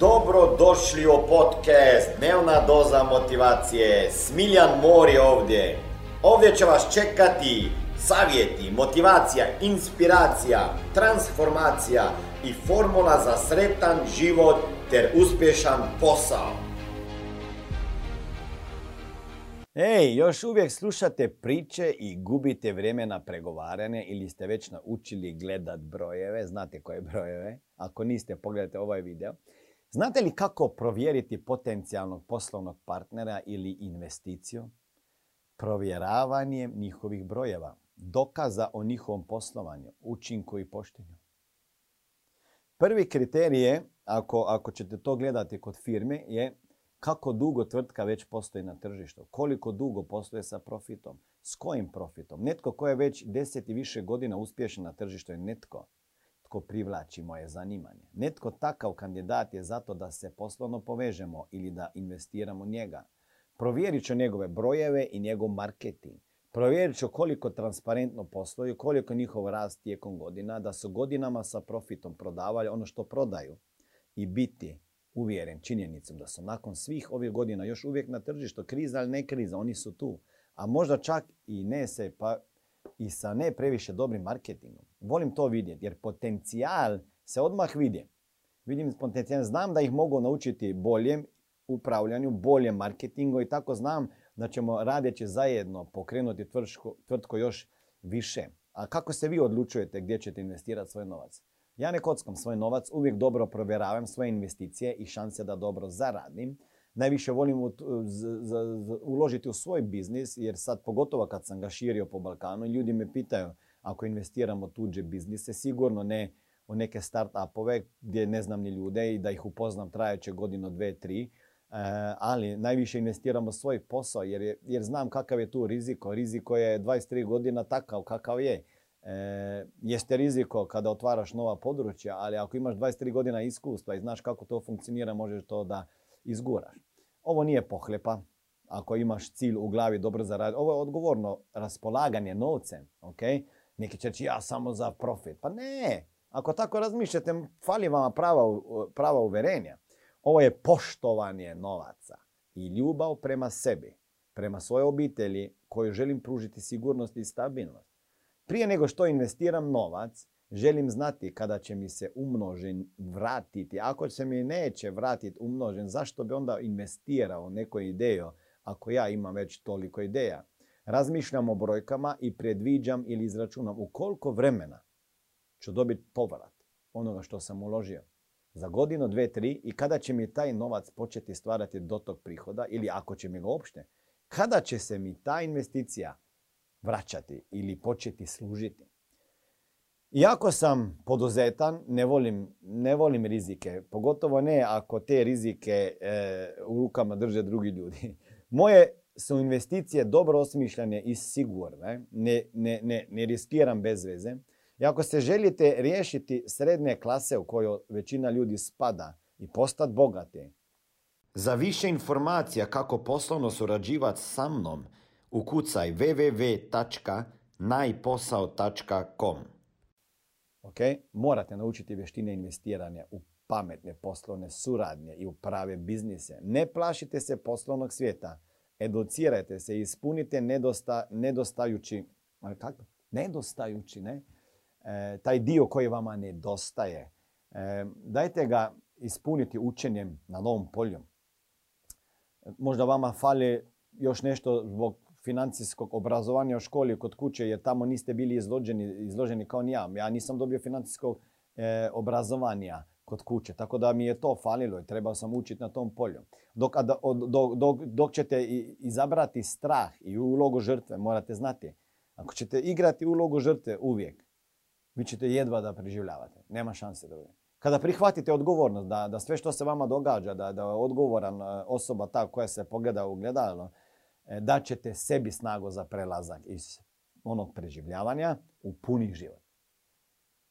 Dobro došli u podcast Dnevna doza motivacije. Smiljan Mor je ovdje. Ovdje će vas čekati savjeti, motivacija, inspiracija, transformacija i formula za sretan život ter uspješan posao. Ej, još uvijek slušate priče i gubite vrijeme na pregovaranje ili ste već naučili gledat brojeve, znate koje brojeve, ako niste pogledajte ovaj video. Znate li kako provjeriti potencijalnog poslovnog partnera ili investiciju? Provjeravanjem njihovih brojeva, dokaza o njihovom poslovanju, učinku i poštenju. Prvi kriterij je, ako, ako ćete to gledati kod firme, je kako dugo tvrtka već postoji na tržištu, koliko dugo postoje sa profitom, s kojim profitom. Netko ko je već deset i više godina uspješan na tržištu je netko tko privlači moje zanimanje. Netko takav kandidat je zato da se poslovno povežemo ili da investiramo njega. Provjerit ću njegove brojeve i njegov marketing. Provjerit ću koliko transparentno posluju, koliko njihov rast tijekom godina, da su godinama sa profitom prodavali ono što prodaju i biti uvjeren činjenicom da su nakon svih ovih godina još uvijek na tržištu, kriza ili ne kriza, oni su tu. A možda čak i ne se, pa i sa ne previše dobrim marketingom. Volim to vidjeti jer potencijal se odmah vidi. Vidim potencijal, znam da ih mogu naučiti boljem upravljanju, boljem marketingu i tako znam da ćemo radeći zajedno pokrenuti tvrtku još više. A kako se vi odlučujete gdje ćete investirati svoj novac? Ja ne kockam svoj novac, uvijek dobro provjeravam svoje investicije i šanse da dobro zaradim. Najviše volim uložiti u svoj biznis jer sad pogotovo kad sam ga širio po Balkanu ljudi me pitaju ako investiramo tuđe biznise, sigurno ne u neke start-upove gdje ne znam ni ljude i da ih upoznam trajeće godinu, dve, tri. E, ali najviše investiramo svoj posao jer, jer znam kakav je tu riziko. Riziko je 23 godina takav kakav je. E, jeste riziko kada otvaraš nova područja, ali ako imaš 23 godina iskustva i znaš kako to funkcionira, možeš to da izguraš. Ovo nije pohlepa. Ako imaš cilj u glavi dobro zaraditi. Ovo je odgovorno raspolaganje novcem. Okay? Neki će reći ja samo za profit. Pa ne. Ako tako razmišljate, fali vama prava, prava uverenja. Ovo je poštovanje novaca i ljubav prema sebi, prema svojoj obitelji koju želim pružiti sigurnost i stabilnost. Prije nego što investiram novac, želim znati kada će mi se umnožen vratiti. Ako se mi neće vratiti umnožen, zašto bi onda investirao neku ideju ako ja imam već toliko ideja? Razmišljam o brojkama i predviđam ili izračunam u koliko vremena ću dobiti povrat onoga što sam uložio. Za godinu, dve, tri i kada će mi taj novac početi stvarati do tog prihoda ili ako će mi ga uopšte, kada će se mi ta investicija vraćati ili početi služiti. Iako sam poduzetan, ne volim, ne volim rizike. Pogotovo ne ako te rizike e, u rukama drže drugi ljudi. Moje su investicije dobro osmišljene i sigurne. Ne, ne, ne, ne riskiram bez veze. I ako se želite riješiti srednje klase u kojoj većina ljudi spada i postati bogati, za više informacija kako poslovno surađivati sa mnom, ukucaj www.najposao.com. Ok, morate naučiti vještine investiranja u pametne poslovne suradnje i u prave biznise. Ne plašite se poslovnog svijeta. Educirajte se ispunite nedosta, nedostajući, kako? Nedostajući, ne? E, taj dio koji vama nedostaje. E, dajte ga ispuniti učenjem na novom polju. Možda vama fali još nešto zbog financijskog obrazovanja u školi kod kuće jer tamo niste bili izloženi, izloženi kao ja. Ja nisam dobio financijskog e, obrazovanja kod kuće, tako da mi je to falilo i trebao sam učiti na tom polju. Dok, dok, dok, dok ćete izabrati strah i ulogu žrtve, morate znati, ako ćete igrati ulogu žrtve uvijek, vi ćete jedva da preživljavate. Nema šanse da Kada prihvatite odgovornost da, da sve što se vama događa, da, da je odgovoran e, osoba ta koja se pogleda u gledalo, E, da ćete sebi snagu za prelazak iz onog preživljavanja u puni život.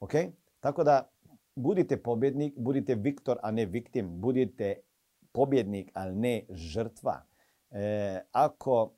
Ok? Tako da budite pobjednik, budite viktor, a ne viktim. Budite pobjednik, ali ne žrtva. E, ako,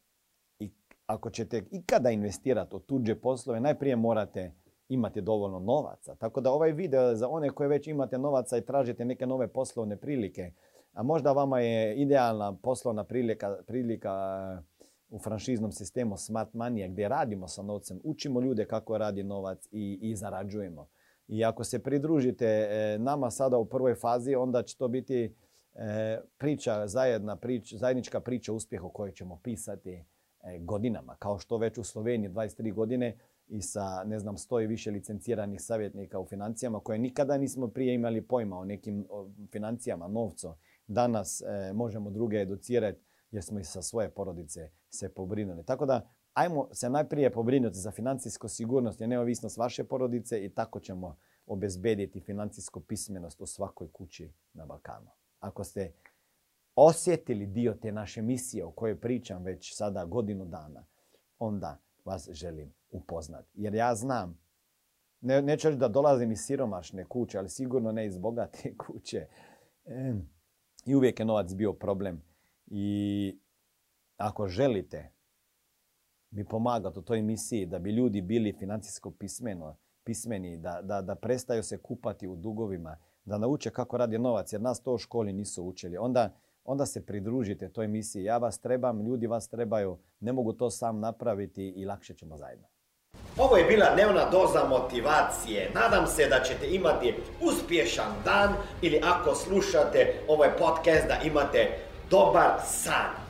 i, ako ćete ikada investirati u tuđe poslove, najprije morate imati dovoljno novaca. Tako da ovaj video za one koje već imate novaca i tražite neke nove poslovne prilike, a možda vama je idealna poslovna prilika, prilika e, u franšiznom sistemu Smart Money gdje radimo sa novcem, učimo ljude kako radi novac i, i zarađujemo. I ako se pridružite e, nama sada u prvoj fazi, onda će to biti e, priča, zajedna priča, zajednička priča uspjeha o kojoj ćemo pisati godinama. Kao što već u Sloveniji 23 godine i sa, ne znam, sto i više licenciranih savjetnika u financijama koje nikada nismo prije imali pojma o nekim financijama, novcu. Danas e, možemo druge educirati jer smo i sa svoje porodice se pobrinuli. Tako da, ajmo se najprije pobrinuti za financijsku sigurnost i neovisnost vaše porodice i tako ćemo obezbediti financijsku pismenost u svakoj kući na Balkanu. Ako ste osjetili dio te naše misije o kojoj pričam već sada godinu dana, onda vas želim upoznati. Jer ja znam, ne, neću da dolazim iz siromašne kuće, ali sigurno ne iz bogate kuće. I uvijek je novac bio problem. I ako želite mi pomagati u toj misiji da bi ljudi bili financijsko pismeno, pismeni, da, da, da prestaju se kupati u dugovima, da nauče kako radi novac, jer nas to u školi nisu učili. Onda onda se pridružite toj misiji. Ja vas trebam, ljudi vas trebaju, ne mogu to sam napraviti i lakše ćemo zajedno. Ovo je bila dnevna doza motivacije. Nadam se da ćete imati uspješan dan ili ako slušate ovaj podcast da imate dobar san.